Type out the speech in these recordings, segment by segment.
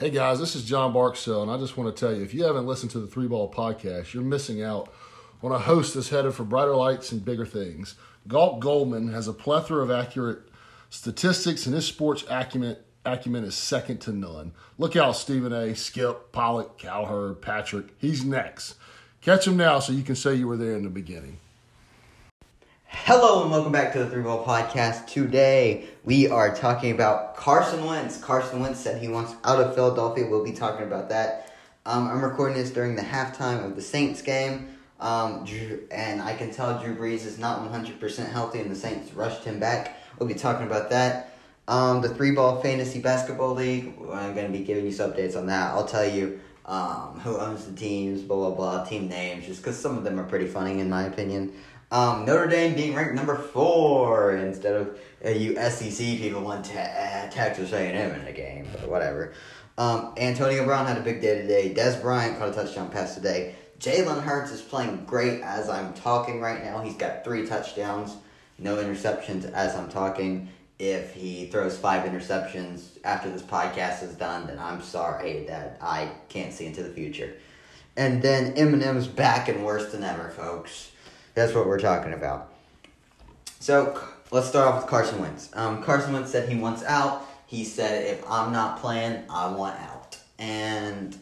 Hey guys, this is John Barksell, and I just want to tell you if you haven't listened to the Three Ball Podcast, you're missing out on a host that's headed for brighter lights and bigger things. Galt Goldman has a plethora of accurate statistics, and his sports acumen, acumen is second to none. Look out, Stephen A., Skip, Pollock, Cowherd, Patrick. He's next. Catch him now so you can say you were there in the beginning. Hello and welcome back to the Three Ball Podcast. Today we are talking about Carson Wentz. Carson Wentz said he wants out of Philadelphia. We'll be talking about that. Um, I'm recording this during the halftime of the Saints game. Um, and I can tell Drew Brees is not 100% healthy, and the Saints rushed him back. We'll be talking about that. Um, the three ball fantasy basketball league, I'm going to be giving you some updates on that. I'll tell you um, who owns the teams, blah, blah, blah, team names, just because some of them are pretty funny, in my opinion. Um, Notre Dame being ranked number four instead of uh, you SEC people want te- uh, Texas A&M in the game, but whatever. Um, Antonio Brown had a big day today. Dez Bryant caught a touchdown pass today. Jalen Hurts is playing great as I'm talking right now. He's got three touchdowns, no interceptions as I'm talking. If he throws five interceptions after this podcast is done, then I'm sorry that I can't see into the future. And then Eminem's back and worse than ever, folks. That's what we're talking about. So let's start off with Carson Wentz. Um, Carson Wentz said he wants out. He said, if I'm not playing, I want out. And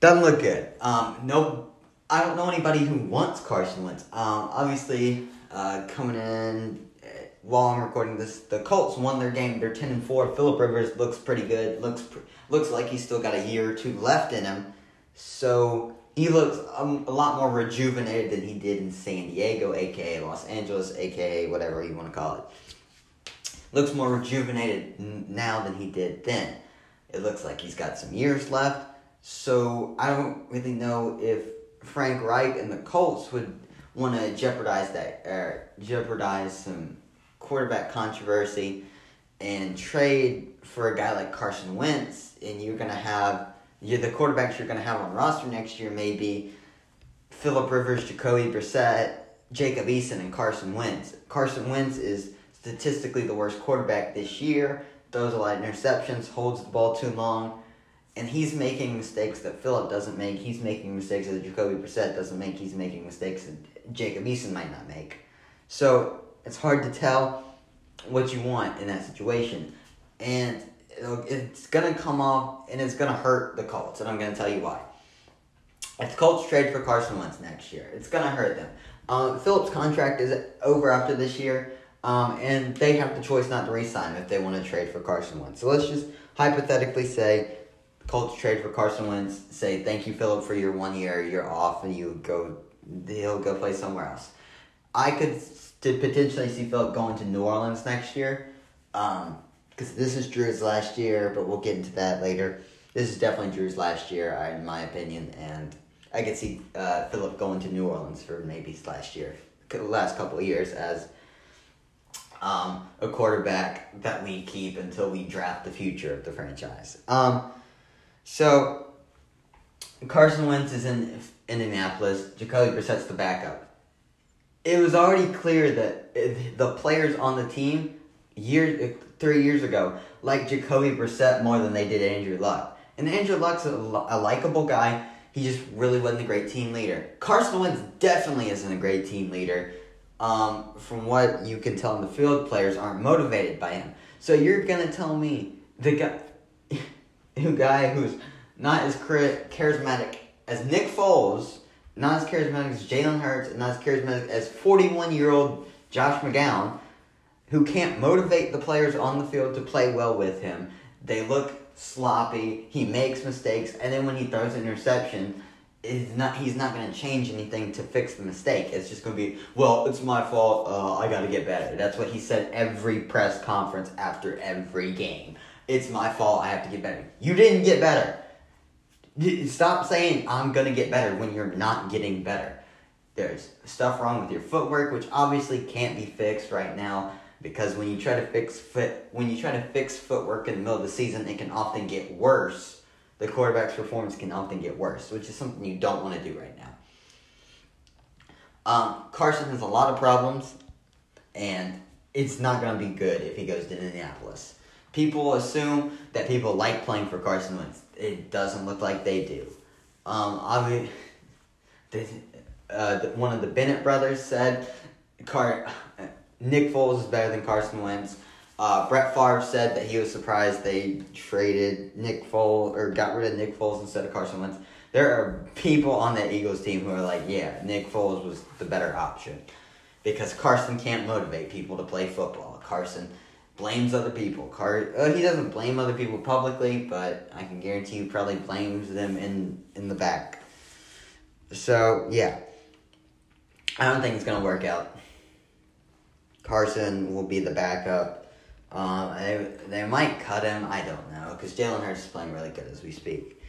doesn't look good. Um, no, I don't know anybody who wants Carson Wentz. Um, obviously, uh, coming in uh, while I'm recording this, the Colts won their game. They're ten and four. Philip Rivers looks pretty good. looks looks like he's still got a year or two left in him. So he looks um, a lot more rejuvenated than he did in San Diego, aka Los Angeles, aka whatever you want to call it. Looks more rejuvenated now than he did then. It looks like he's got some years left. So I don't really know if Frank Reich and the Colts would want to jeopardize that, or jeopardize some quarterback controversy and trade for a guy like Carson Wentz, and you're gonna have you're the quarterbacks you're going to have on roster next year may be Philip Rivers, Jacoby Brissett, Jacob Eason, and Carson Wentz. Carson Wentz is statistically the worst quarterback this year. Throws a lot of interceptions, holds the ball too long, and he's making mistakes that Philip doesn't make. He's making mistakes that Jacoby Brissett doesn't make. He's making mistakes that Jacob Eason might not make. So it's hard to tell what you want in that situation. And it's gonna come off and it's gonna hurt the Colts, and I'm gonna tell you why. If the Colts trade for Carson Wentz next year, it's gonna hurt them. Um, Phillips' contract is over after this year, um, and they have the choice not to re-sign if they want to trade for Carson Wentz. So let's just hypothetically say Colts trade for Carson Wentz. Say thank you, Philip, for your one year. You're off, and you go. He'll go play somewhere else. I could potentially see Philip going to New Orleans next year. Um, because this is Drew's last year, but we'll get into that later. This is definitely Drew's last year, in my opinion, and I could see uh, Philip going to New Orleans for maybe his last year, the last couple years as um, a quarterback that we keep until we draft the future of the franchise. Um, so Carson Wentz is in Indianapolis. Jacoby Brissett's the backup. It was already clear that the players on the team year three years ago like Jacoby Brissett more than they did Andrew Luck. And Andrew Luck's a, a likable guy. He just really wasn't a great team leader. Carson Wentz definitely isn't a great team leader. Um, from what you can tell in the field, players aren't motivated by him. So you're gonna tell me the guy, the guy who's not as charismatic as Nick Foles, not as charismatic as Jalen Hurts, and not as charismatic as 41 year old Josh McCown, who can't motivate the players on the field to play well with him. They look sloppy. He makes mistakes, and then when he throws an interception, is not he's not going to change anything to fix the mistake. It's just going to be, well, it's my fault. Uh, I got to get better. That's what he said every press conference after every game. It's my fault. I have to get better. You didn't get better. Stop saying I'm going to get better when you're not getting better. There's stuff wrong with your footwork, which obviously can't be fixed right now because when you try to fix foot when you try to fix footwork in the middle of the season, it can often get worse. The quarterback's performance can often get worse, which is something you don't want to do right now. Um, Carson has a lot of problems, and it's not going to be good if he goes to Indianapolis. people assume that people like playing for Carson Wentz. It doesn't look like they do. Um, obviously, uh, one of the Bennett brothers said, Car- Nick Foles is better than Carson Wentz. Uh, Brett Favre said that he was surprised they traded Nick Foles or got rid of Nick Foles instead of Carson Wentz. There are people on the Eagles team who are like, yeah, Nick Foles was the better option because Carson can't motivate people to play football. Carson blames other people. Car uh, he doesn't blame other people publicly, but I can guarantee you probably blames them in in the back. So yeah, I don't think it's gonna work out. Carson will be the backup. Um, they they might cut him. I don't know because Jalen Hurts is playing really good as we speak.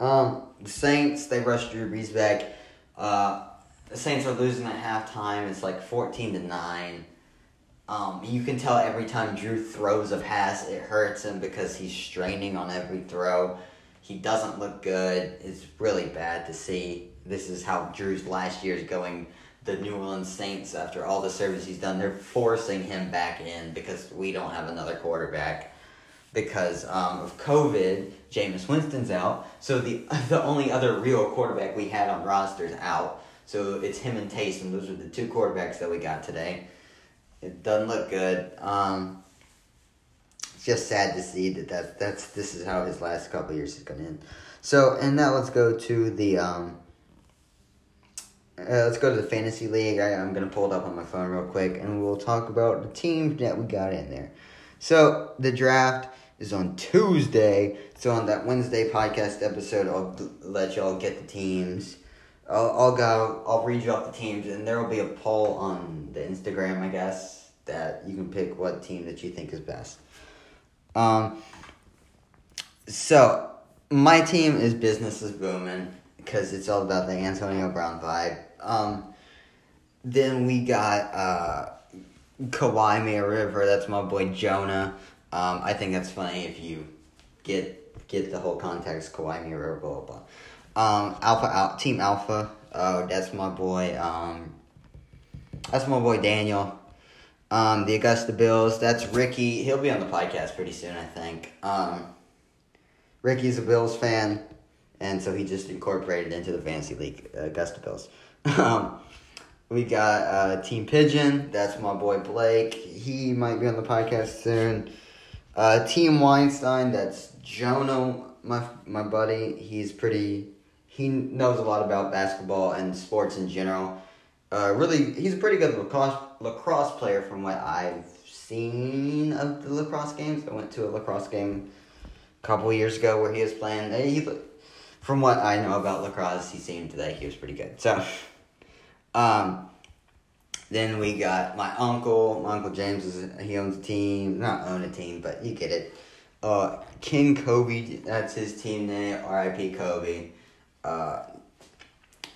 Um, the Saints they rushed Drew Brees back. Uh, the Saints are losing at halftime. It's like fourteen to nine. Um, you can tell every time Drew throws a pass, it hurts him because he's straining on every throw. He doesn't look good. It's really bad to see. This is how Drew's last year is going. The New Orleans Saints, after all the service he's done, they're forcing him back in because we don't have another quarterback because um, of COVID. Jameis Winston's out, so the the only other real quarterback we had on rosters out. So it's him and Taysom. Those are the two quarterbacks that we got today. It doesn't look good. Um, it's just sad to see that, that that's this is how his last couple years has gone in. So and now let's go to the um, uh, let's go to the fantasy league. I, I'm gonna pull it up on my phone real quick, and we'll talk about the teams that we got in there. So the draft is on Tuesday. So on that Wednesday podcast episode, I'll let y'all get the teams. I'll, I'll go. I'll read you off the teams, and there will be a poll on the Instagram, I guess, that you can pick what team that you think is best. Um. So my team is business is booming because it's all about the Antonio Brown vibe. Um. Then we got uh, Kawhi River. That's my boy Jonah. Um, I think that's funny if you get get the whole context. Kawhi River. Blah blah. blah. Um, Alpha Al- Team Alpha. Oh, that's my boy. Um, that's my boy Daniel. Um, the Augusta Bills. That's Ricky. He'll be on the podcast pretty soon, I think. Um, Ricky's a Bills fan, and so he just incorporated into the fantasy league. Augusta Bills. Um, we got uh, Team Pigeon. That's my boy Blake. He might be on the podcast soon. Uh, Team Weinstein. That's Jonah, my my buddy. He's pretty he knows a lot about basketball and sports in general. Uh, really, he's a pretty good lacrosse lacrosse player from what I've seen of the lacrosse games. I went to a lacrosse game a couple years ago where he was playing. He, from what I know about lacrosse, he seemed today he was pretty good. So, um, then we got my uncle. My uncle James is he owns a team, not own a team, but you get it. Uh, King Kobe, that's his team name. R.I.P. Kobe. Uh,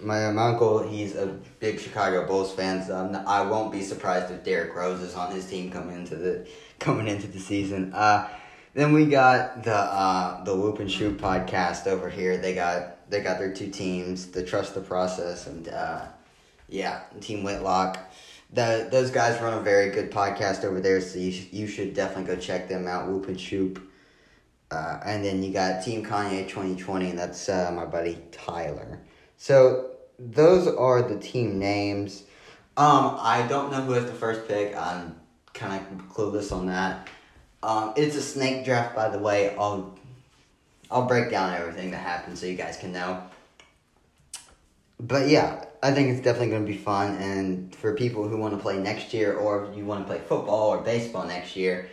my, my uncle, he's a big Chicago Bulls fan, so not, I won't be surprised if Derrick Rose is on his team coming into the coming into the season. Uh, then we got the uh, the Whoop and Shoot podcast over here. They got they got their two teams, the Trust the Process and uh, yeah, Team Whitlock. The, those guys run a very good podcast over there, so you, sh- you should definitely go check them out. Whoop and Shoot. Uh, and then you got Team Kanye 2020, and that's uh, my buddy Tyler. So those are the team names. Um, I don't know who has the first pick. I'm kind of clueless on that. Um, it's a snake draft, by the way. I'll I'll break down everything that happened so you guys can know. But yeah, I think it's definitely going to be fun, and for people who want to play next year, or you want to play football or baseball next year,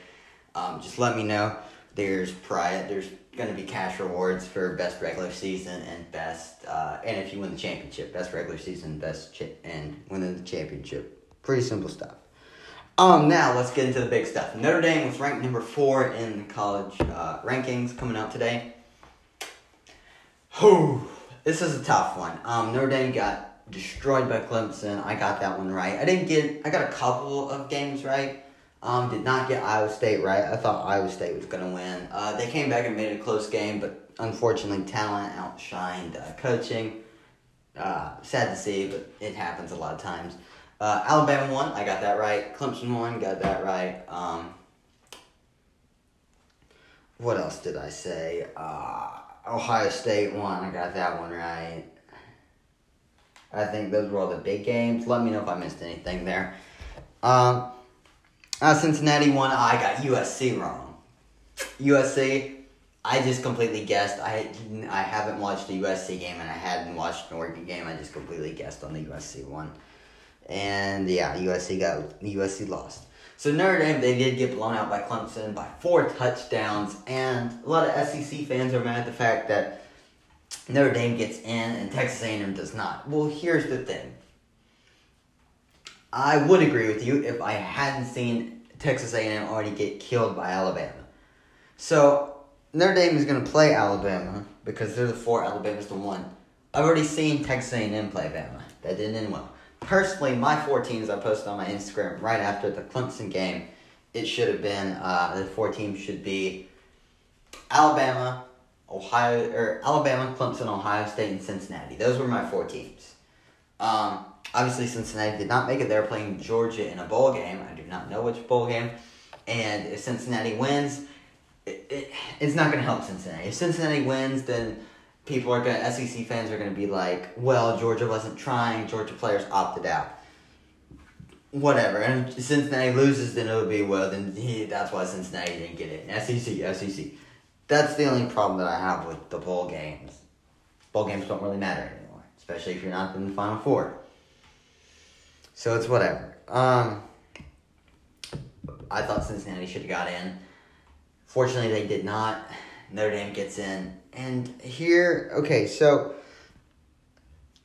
um, just let me know. There's pride. There's going to be cash rewards for best regular season and best, uh, and if you win the championship, best regular season, best and winning the championship. Pretty simple stuff. Um, now let's get into the big stuff. Notre Dame was ranked number four in the college uh, rankings coming out today. Whew, this is a tough one. Um, Notre Dame got destroyed by Clemson. I got that one right. I didn't get. I got a couple of games right. Um, did not get Iowa State right. I thought Iowa State was gonna win. Uh, they came back and made it a close game, but unfortunately, talent outshined uh, coaching. Uh, sad to see, but it happens a lot of times. Uh, Alabama won. I got that right. Clemson won. Got that right. Um, what else did I say? Uh, Ohio State won. I got that one right. I think those were all the big games. Let me know if I missed anything there. Um, uh, Cincinnati won. I got USC wrong. USC, I just completely guessed. I I haven't watched a USC game and I hadn't watched an Oregon game. I just completely guessed on the USC one. And yeah, USC got USC lost. So Notre Dame, they did get blown out by Clemson by four touchdowns, and a lot of SEC fans are mad at the fact that Notre Dame gets in and Texas A&M does not. Well, here's the thing. I would agree with you if I hadn't seen Texas A&M already get killed by Alabama. So Notre Dame is going to play Alabama because they're the four. Alabama's the one. I've already seen Texas A&M play Bama. That didn't end well personally, my four teams I posted on my Instagram right after the Clemson game, it should have been uh, the four teams should be Alabama, Ohio, or Alabama, Clemson, Ohio State, and Cincinnati. Those were my four teams. Um, obviously, Cincinnati did not make it. They're playing Georgia in a bowl game. I do not know which bowl game. And if Cincinnati wins, it, it, it's not going to help Cincinnati. If Cincinnati wins, then people are going to, SEC fans are going to be like, well, Georgia wasn't trying, Georgia players opted out. Whatever. And Cincinnati loses, then it would be, well, then he, that's why Cincinnati didn't get it. SEC, SEC. That's the only problem that I have with the bowl games. Bowl games don't really matter anymore, especially if you're not in the Final Four. So it's whatever. Um, I thought Cincinnati should have got in. Fortunately, they did not. Notre Dame gets in. And here, okay, so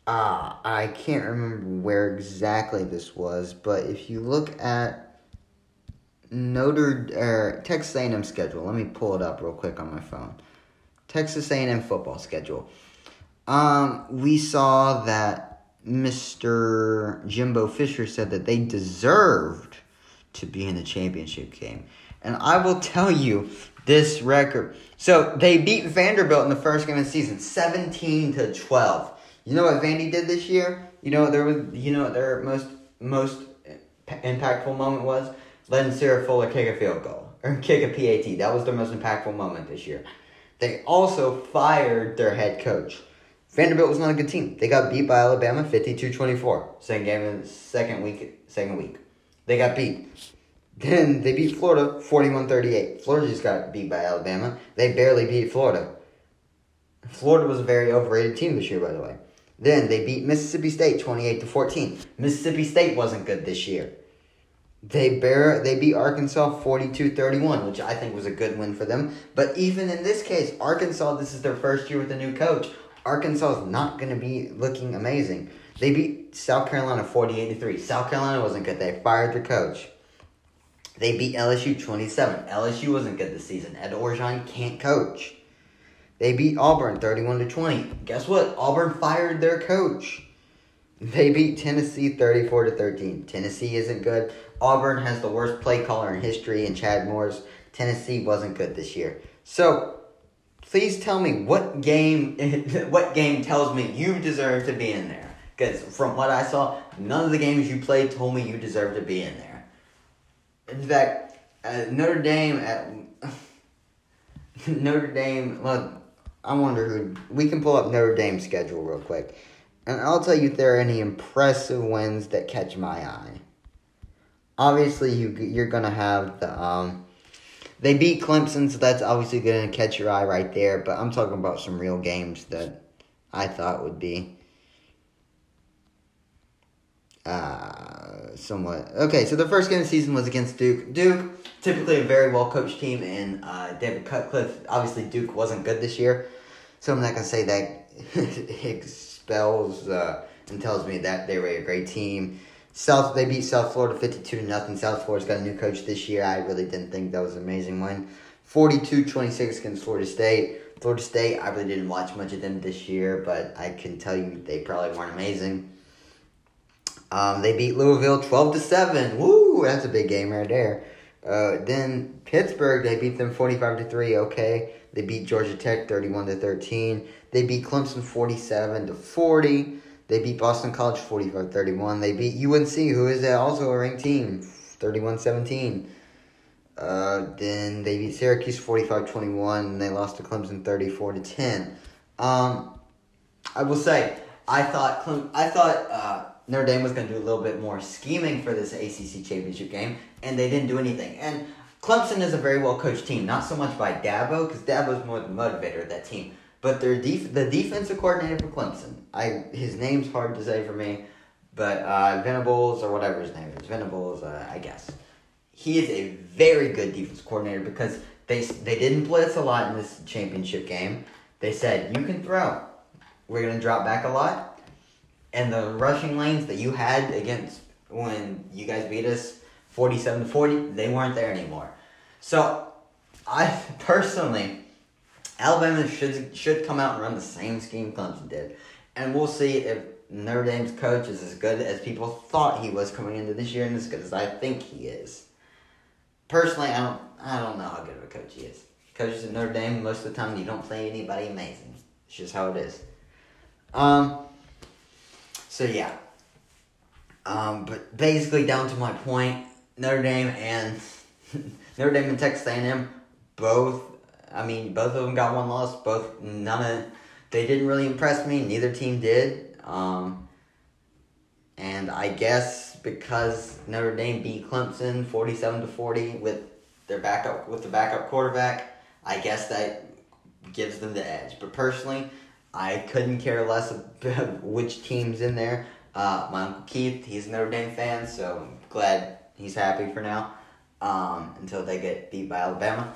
uh, I can't remember where exactly this was, but if you look at Notre er, Texas A&M schedule, let me pull it up real quick on my phone. Texas A&M football schedule. Um, we saw that Mr. Jimbo Fisher said that they deserved to be in the championship game. And I will tell you, this record. So they beat Vanderbilt in the first game of the season, seventeen to twelve. You know what Vandy did this year? You know what their was. You know their most most impactful moment was? Letting Sarah Fuller kick a field goal or kick a PAT. That was their most impactful moment this year. They also fired their head coach. Vanderbilt was not a good team. They got beat by Alabama 52-24. Second game in second week second week. They got beat. Then they beat Florida 41 38. Florida just got beat by Alabama. They barely beat Florida. Florida was a very overrated team this year, by the way. Then they beat Mississippi State 28 to 14. Mississippi State wasn't good this year. They bear they beat Arkansas 42-31, which I think was a good win for them. But even in this case, Arkansas, this is their first year with a new coach. Arkansas is not going to be looking amazing. They beat South Carolina 48 3. South Carolina wasn't good. They fired their coach. They beat LSU 27. LSU wasn't good this season. Ed Orgeron can't coach. They beat Auburn 31 to 20. Guess what? Auburn fired their coach. They beat Tennessee 34 to 13. Tennessee isn't good. Auburn has the worst play caller in history and Chad Morris Tennessee wasn't good this year. So, please tell me what game what game tells me you deserve to be in there. Because from what I saw, none of the games you played told me you deserve to be in there. In fact, uh, Notre Dame at Notre Dame. Well, I wonder who we can pull up Notre Dame's schedule real quick, and I'll tell you if there are any impressive wins that catch my eye. Obviously, you you're gonna have the um. They beat Clemson, so that's obviously to catch your eye right there. But I'm talking about some real games that I thought would be uh, somewhat. Okay, so the first game of the season was against Duke. Duke, typically a very well coached team, and uh, David Cutcliffe. Obviously, Duke wasn't good this year, so I'm not gonna say that expels uh, and tells me that they were a great team. South they beat South Florida fifty two to nothing. South Florida's got a new coach this year. I really didn't think that was an amazing win. 42-26 against Florida State. Florida State, I really didn't watch much of them this year, but I can tell you they probably weren't amazing. Um, they beat Louisville 12 to 7. Woo, that's a big game right there. Uh, then Pittsburgh, they beat them 45 to 3. Okay. They beat Georgia Tech 31 to 13. They beat Clemson 47 to 40. They beat Boston College 45 31. They beat UNC, who is also a ranked team, 31 17. Uh, then they beat Syracuse 45-21, and they lost to Clemson 34 to 10. Um, I will say, I thought Clem- I thought uh, Notre Dame was going to do a little bit more scheming for this ACC championship game, and they didn't do anything. And Clemson is a very well coached team, not so much by Dabo, because Dabo's more the motivator of that team, but their def- the defensive coordinator for Clemson. I his name's hard to say for me, but uh, Venables or whatever his name is, Venables, uh, I guess. He is a very good defense coordinator because they they didn't blitz a lot in this championship game. They said you can throw. We're gonna drop back a lot, and the rushing lanes that you had against when you guys beat us forty-seven to forty, they weren't there anymore. So, I personally, Alabama should should come out and run the same scheme Clemson did, and we'll see if Notre Dame's coach is as good as people thought he was coming into this year, and as good as I think he is. Personally, I don't I don't know how good of a coach he is. Coaches at Notre Dame most of the time you don't play anybody amazing. It's just how it is. Um. So yeah. Um, but basically, down to my point, Notre Dame and Notre Dame and Texas A&M both. I mean, both of them got one loss. Both none of they didn't really impress me. Neither team did. Um, and I guess because Notre Dame beat Clemson forty-seven to forty with their backup with the backup quarterback, I guess that gives them the edge. But personally, I couldn't care less about which team's in there. Uh, my uncle Keith, he's a Notre Dame fan, so I'm glad he's happy for now. Um, until they get beat by Alabama.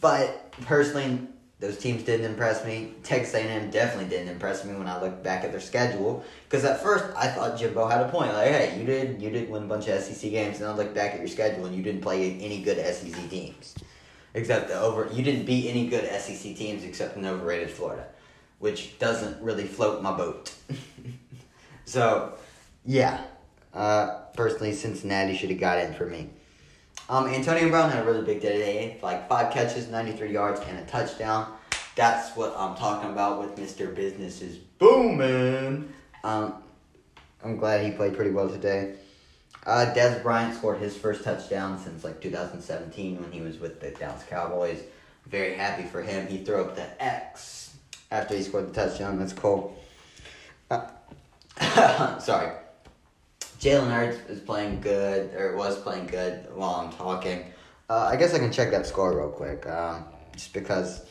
But personally, those teams didn't impress me. Texas A&M definitely didn't impress me when I looked back at their schedule. Because at first I thought Jimbo had a point. Like, hey, you did you did win a bunch of SEC games, and I looked back at your schedule and you didn't play any good SEC teams, except the over. You didn't beat any good SEC teams except an overrated Florida, which doesn't really float my boat. so, yeah. Uh, personally, Cincinnati should have got in for me. Um, Antonio Brown had a really big day today, like five catches, 93 yards, and a touchdown. That's what I'm talking about with Mr. Business is booming. Um, I'm glad he played pretty well today. Uh, Dez Bryant scored his first touchdown since like 2017 when he was with the Dallas Cowboys. Very happy for him. He threw up the X after he scored the touchdown. That's cool. Uh, sorry. Jalen Hurts is playing good, or was playing good while I'm talking. Uh, I guess I can check that score real quick, um, just because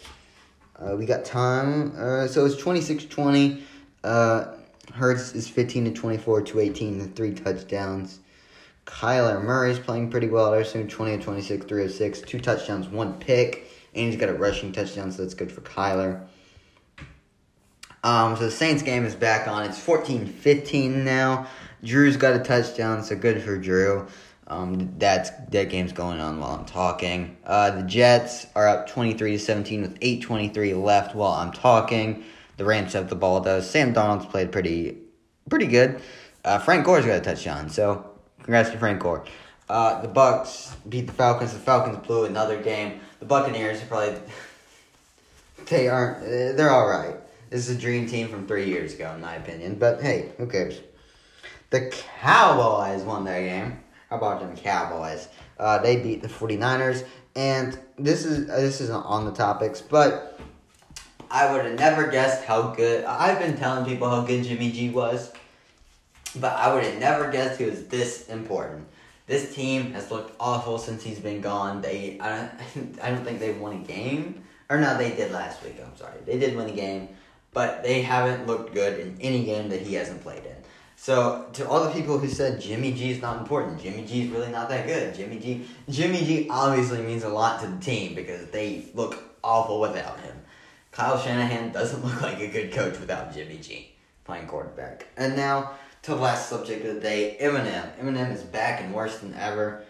uh, we got time. Uh, so it's 26 20. Uh, Hurts is 15 to 24, 218, and three touchdowns. Kyler Murray's playing pretty well. I assume 20 to 26, 306, two touchdowns, one pick, and he's got a rushing touchdown, so that's good for Kyler. Um, so the Saints game is back on. It's 14-15 now. Drew's got a touchdown, so good for Drew. Um, that's that game's going on while I'm talking. Uh, the Jets are up 23 to 17 with 8:23 left while I'm talking. The Rams have the ball though. Sam Darnold's played pretty pretty good. Uh, Frank Gore's got a touchdown, so congrats to Frank Gore. Uh, the Bucks beat the Falcons. The Falcons blew another game. The Buccaneers are probably they aren't. They're all right. This is a dream team from three years ago, in my opinion. But hey, who cares? The Cowboys won their game. How about them Cowboys? Uh, they beat the 49ers. And this is uh, this isn't on the topics, but I would have never guessed how good. I've been telling people how good Jimmy G was, but I would have never guessed he was this important. This team has looked awful since he's been gone. They, I don't, I don't think they've won a game. Or no, they did last week. I'm sorry, they did win a game, but they haven't looked good in any game that he hasn't played in. So to all the people who said Jimmy G is not important, Jimmy G is really not that good. Jimmy G, Jimmy G obviously means a lot to the team because they look awful without him. Kyle Shanahan doesn't look like a good coach without Jimmy G playing quarterback. And now to the last subject of the day, Eminem. Eminem is back and worse than ever.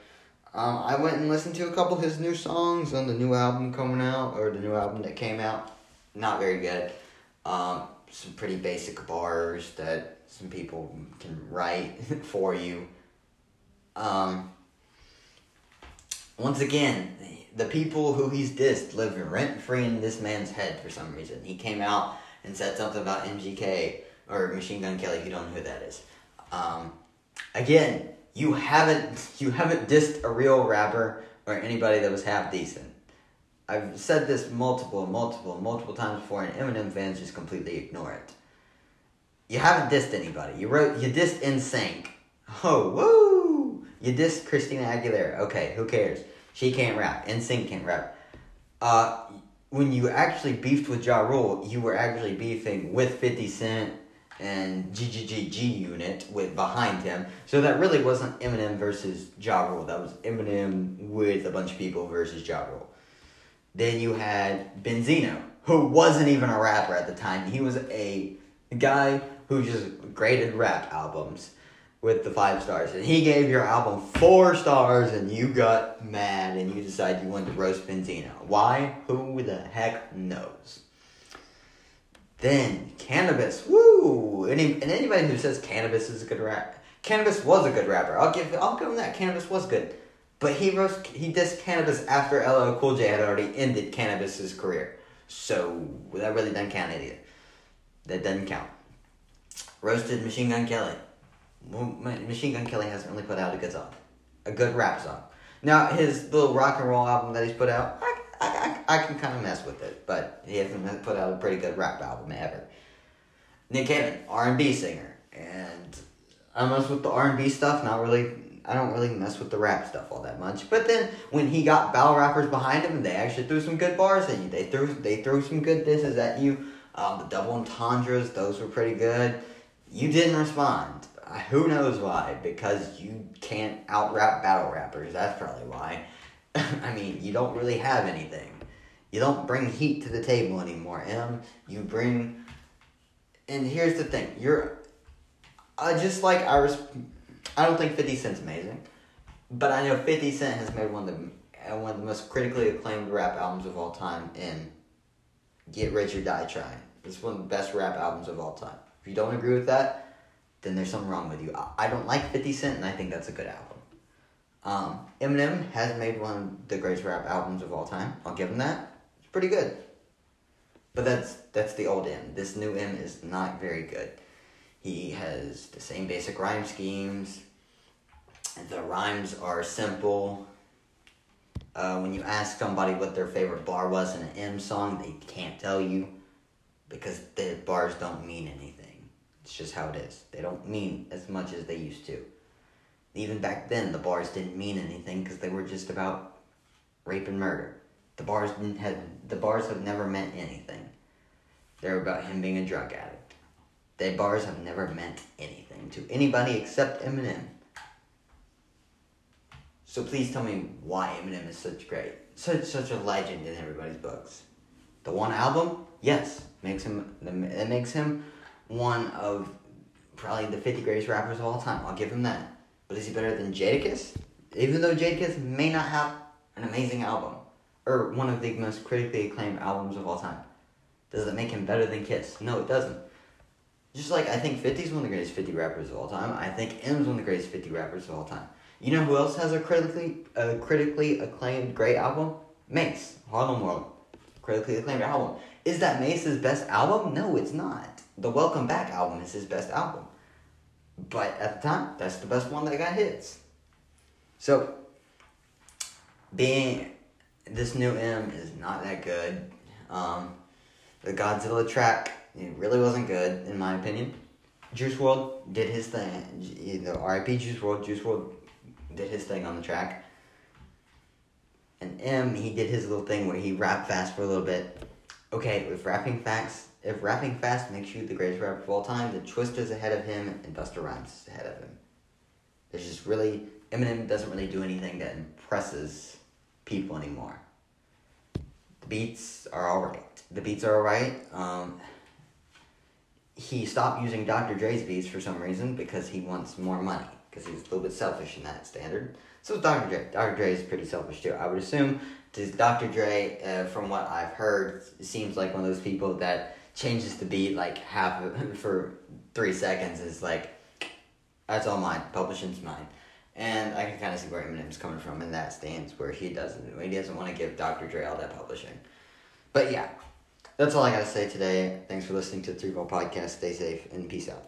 Um, I went and listened to a couple of his new songs on the new album coming out, or the new album that came out. Not very good. Um, some pretty basic bars that some people can write for you. Um, once again, the people who he's dissed live rent free in this man's head for some reason. He came out and said something about MGK or Machine Gun Kelly. You don't know who that is, um, again, you haven't you haven't dissed a real rapper or anybody that was half decent. I've said this multiple, multiple, multiple times before, and Eminem fans just completely ignore it. You haven't dissed anybody. You wrote you dissed NSYNC. Oh woo! You dissed Christina Aguilera. Okay, who cares? She can't rap. NSYNC can't rap. Uh, when you actually beefed with Ja Rule, you were actually beefing with Fifty Cent and GGGG Unit with behind him. So that really wasn't Eminem versus Ja Rule. That was Eminem with a bunch of people versus Ja Rule. Then you had Benzino, who wasn't even a rapper at the time. He was a guy who just graded rap albums with the five stars. And he gave your album four stars and you got mad and you decided you wanted to roast Benzino. Why? Who the heck knows? Then Canibus. woo! Any and anybody who says Canibus is a good rap, Canibus was a good rapper. I'll give I'll give him that. Canibus was good. But he roast he dissed Canibus after LL Cool J had already ended Canibus's career. So that really doesn't count either. That doesn't count. Roasted Machine Gun Kelly. Machine Gun Kelly hasn't really put out a good song, a good rap song. Now his little rock and roll album that he's put out, I, I, I, I can kind of mess with it, but he hasn't put out a pretty good rap album ever. Nick Cannon, R and B singer, and I mess with the R and B stuff. Not really I don't really mess with the rap stuff all that much. But then when he got battle rappers behind him, they actually threw some good bars at you. They threw they threw some good disses at you. Um, the double entendres, those were pretty good. You didn't respond. Who knows why? Because you can't out rap battle rappers. That's probably why. I mean, you don't really have anything. You don't bring heat to the table anymore, M. You bring. And here's the thing. You're. Uh, just like I res- I don't think 50 Cent's amazing, but I know 50 Cent has made one of the uh, one of the most critically acclaimed rap albums of all time in Get Rich or Die Trying. It's one of the best rap albums of all time. If you don't agree with that, then there's something wrong with you. I, I don't like 50 Cent, and I think that's a good album. Um, Eminem has made one of the greatest rap albums of all time. I'll give him that. It's pretty good. But that's that's the old M. This new M is not very good. He has the same basic rhyme schemes. The rhymes are simple. Uh, when you ask somebody what their favorite bar was in an M song, they can't tell you because the bars don't mean anything. It's just how it is. They don't mean as much as they used to. Even back then, the bars didn't mean anything because they were just about rape and murder. The bars didn't have the bars have never meant anything. They're about him being a drug addict. Their bars have never meant anything to anybody except Eminem. So please tell me why Eminem is such great, such such a legend in everybody's books. The one album, yes, makes him it makes him one of probably the fifty greatest rappers of all time. I'll give him that. But is he better than Jadakiss? Even though Jadakiss may not have an amazing album or one of the most critically acclaimed albums of all time, does it make him better than Kiss? No, it doesn't. Just like I think 50 is one of the greatest 50 rappers of all time. I think M's one of the greatest 50 rappers of all time. You know who else has a critically a critically acclaimed great album? Mase, Harlem World. Critically acclaimed album. Is that Mase's best album? No, it's not. The Welcome Back album is his best album. But at the time, that's the best one that got hits. So, being this new M is not that good. Um, the Godzilla track it really wasn't good, in my opinion. Juice WRLD did his thing. You know, RIP Juice WRLD. Juice WRLD did his thing on the track. And M, he did his little thing where he rapped fast for a little bit. Okay, if rapping fast, if rapping fast makes you the greatest rapper of all time, then Twista's ahead of him and Busta Rhymes is ahead of him. There's just really Eminem doesn't really do anything that impresses people anymore. The beats are alright. The beats are alright. Um, he stopped using Dr. Dre's beats for some reason because he wants more money because he's a little bit selfish in that standard. So Dr. Dre. Dr. Dre is pretty selfish too. I would assume does Dr. Dre, uh, from what I've heard, seems like one of those people that changes the beat like half for three seconds. Is like, that's all mine. Publishing's mine. And I can kind of see where Eminem's coming from in that stance, where he doesn't he doesn't want to give Dr. Dre all that publishing. But yeah, that's all I got to say today. Thanks for listening to the Three Ball Podcast. Stay safe and peace out.